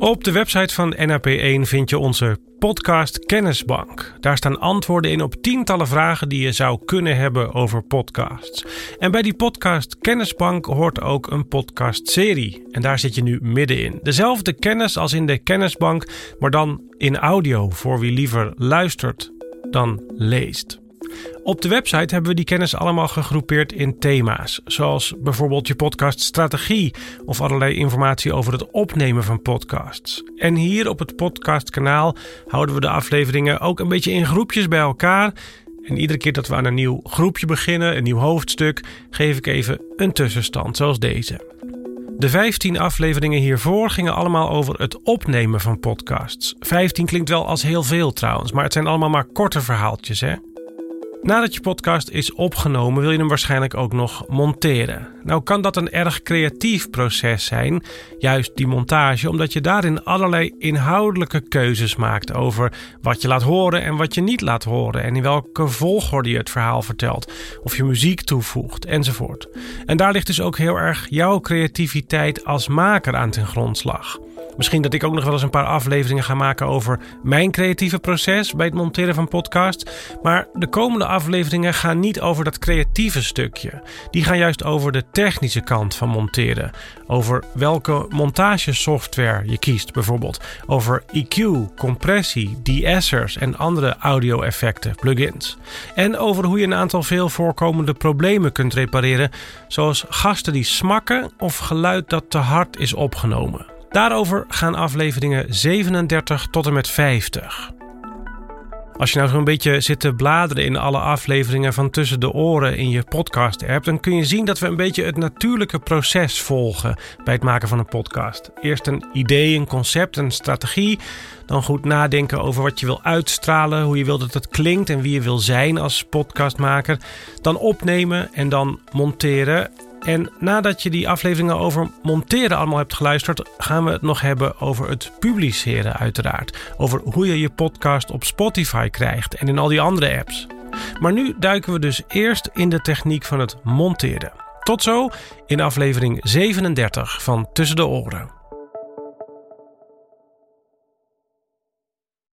Op de website van NAP1 vind je onze podcast Kennisbank. Daar staan antwoorden in op tientallen vragen die je zou kunnen hebben over podcasts. En bij die podcast Kennisbank hoort ook een podcastserie. En daar zit je nu middenin. Dezelfde kennis als in de Kennisbank, maar dan in audio voor wie liever luistert dan leest. Op de website hebben we die kennis allemaal gegroepeerd in thema's, zoals bijvoorbeeld je podcaststrategie of allerlei informatie over het opnemen van podcasts. En hier op het podcastkanaal houden we de afleveringen ook een beetje in groepjes bij elkaar. En iedere keer dat we aan een nieuw groepje beginnen, een nieuw hoofdstuk, geef ik even een tussenstand, zoals deze. De 15 afleveringen hiervoor gingen allemaal over het opnemen van podcasts. 15 klinkt wel als heel veel trouwens, maar het zijn allemaal maar korte verhaaltjes, hè? Nadat je podcast is opgenomen, wil je hem waarschijnlijk ook nog monteren. Nou kan dat een erg creatief proces zijn, juist die montage, omdat je daarin allerlei inhoudelijke keuzes maakt over wat je laat horen en wat je niet laat horen en in welke volgorde je het verhaal vertelt, of je muziek toevoegt enzovoort. En daar ligt dus ook heel erg jouw creativiteit als maker aan ten grondslag. Misschien dat ik ook nog wel eens een paar afleveringen ga maken over mijn creatieve proces bij het monteren van podcasts. Maar de komende afleveringen gaan niet over dat creatieve stukje. Die gaan juist over de technische kant van monteren. Over welke montagesoftware je kiest bijvoorbeeld. Over EQ, compressie, de-essers en andere audio-effecten, plugins. En over hoe je een aantal veel voorkomende problemen kunt repareren. Zoals gasten die smakken of geluid dat te hard is opgenomen. Daarover gaan afleveringen 37 tot en met 50. Als je nou zo'n beetje zit te bladeren in alle afleveringen van Tussen de Oren in je podcast-app, dan kun je zien dat we een beetje het natuurlijke proces volgen bij het maken van een podcast. Eerst een idee, een concept, een strategie. Dan goed nadenken over wat je wil uitstralen, hoe je wil dat het klinkt en wie je wil zijn als podcastmaker. Dan opnemen en dan monteren. En nadat je die afleveringen over monteren allemaal hebt geluisterd, gaan we het nog hebben over het publiceren, uiteraard. Over hoe je je podcast op Spotify krijgt en in al die andere apps. Maar nu duiken we dus eerst in de techniek van het monteren. Tot zo in aflevering 37 van Tussen de Oren.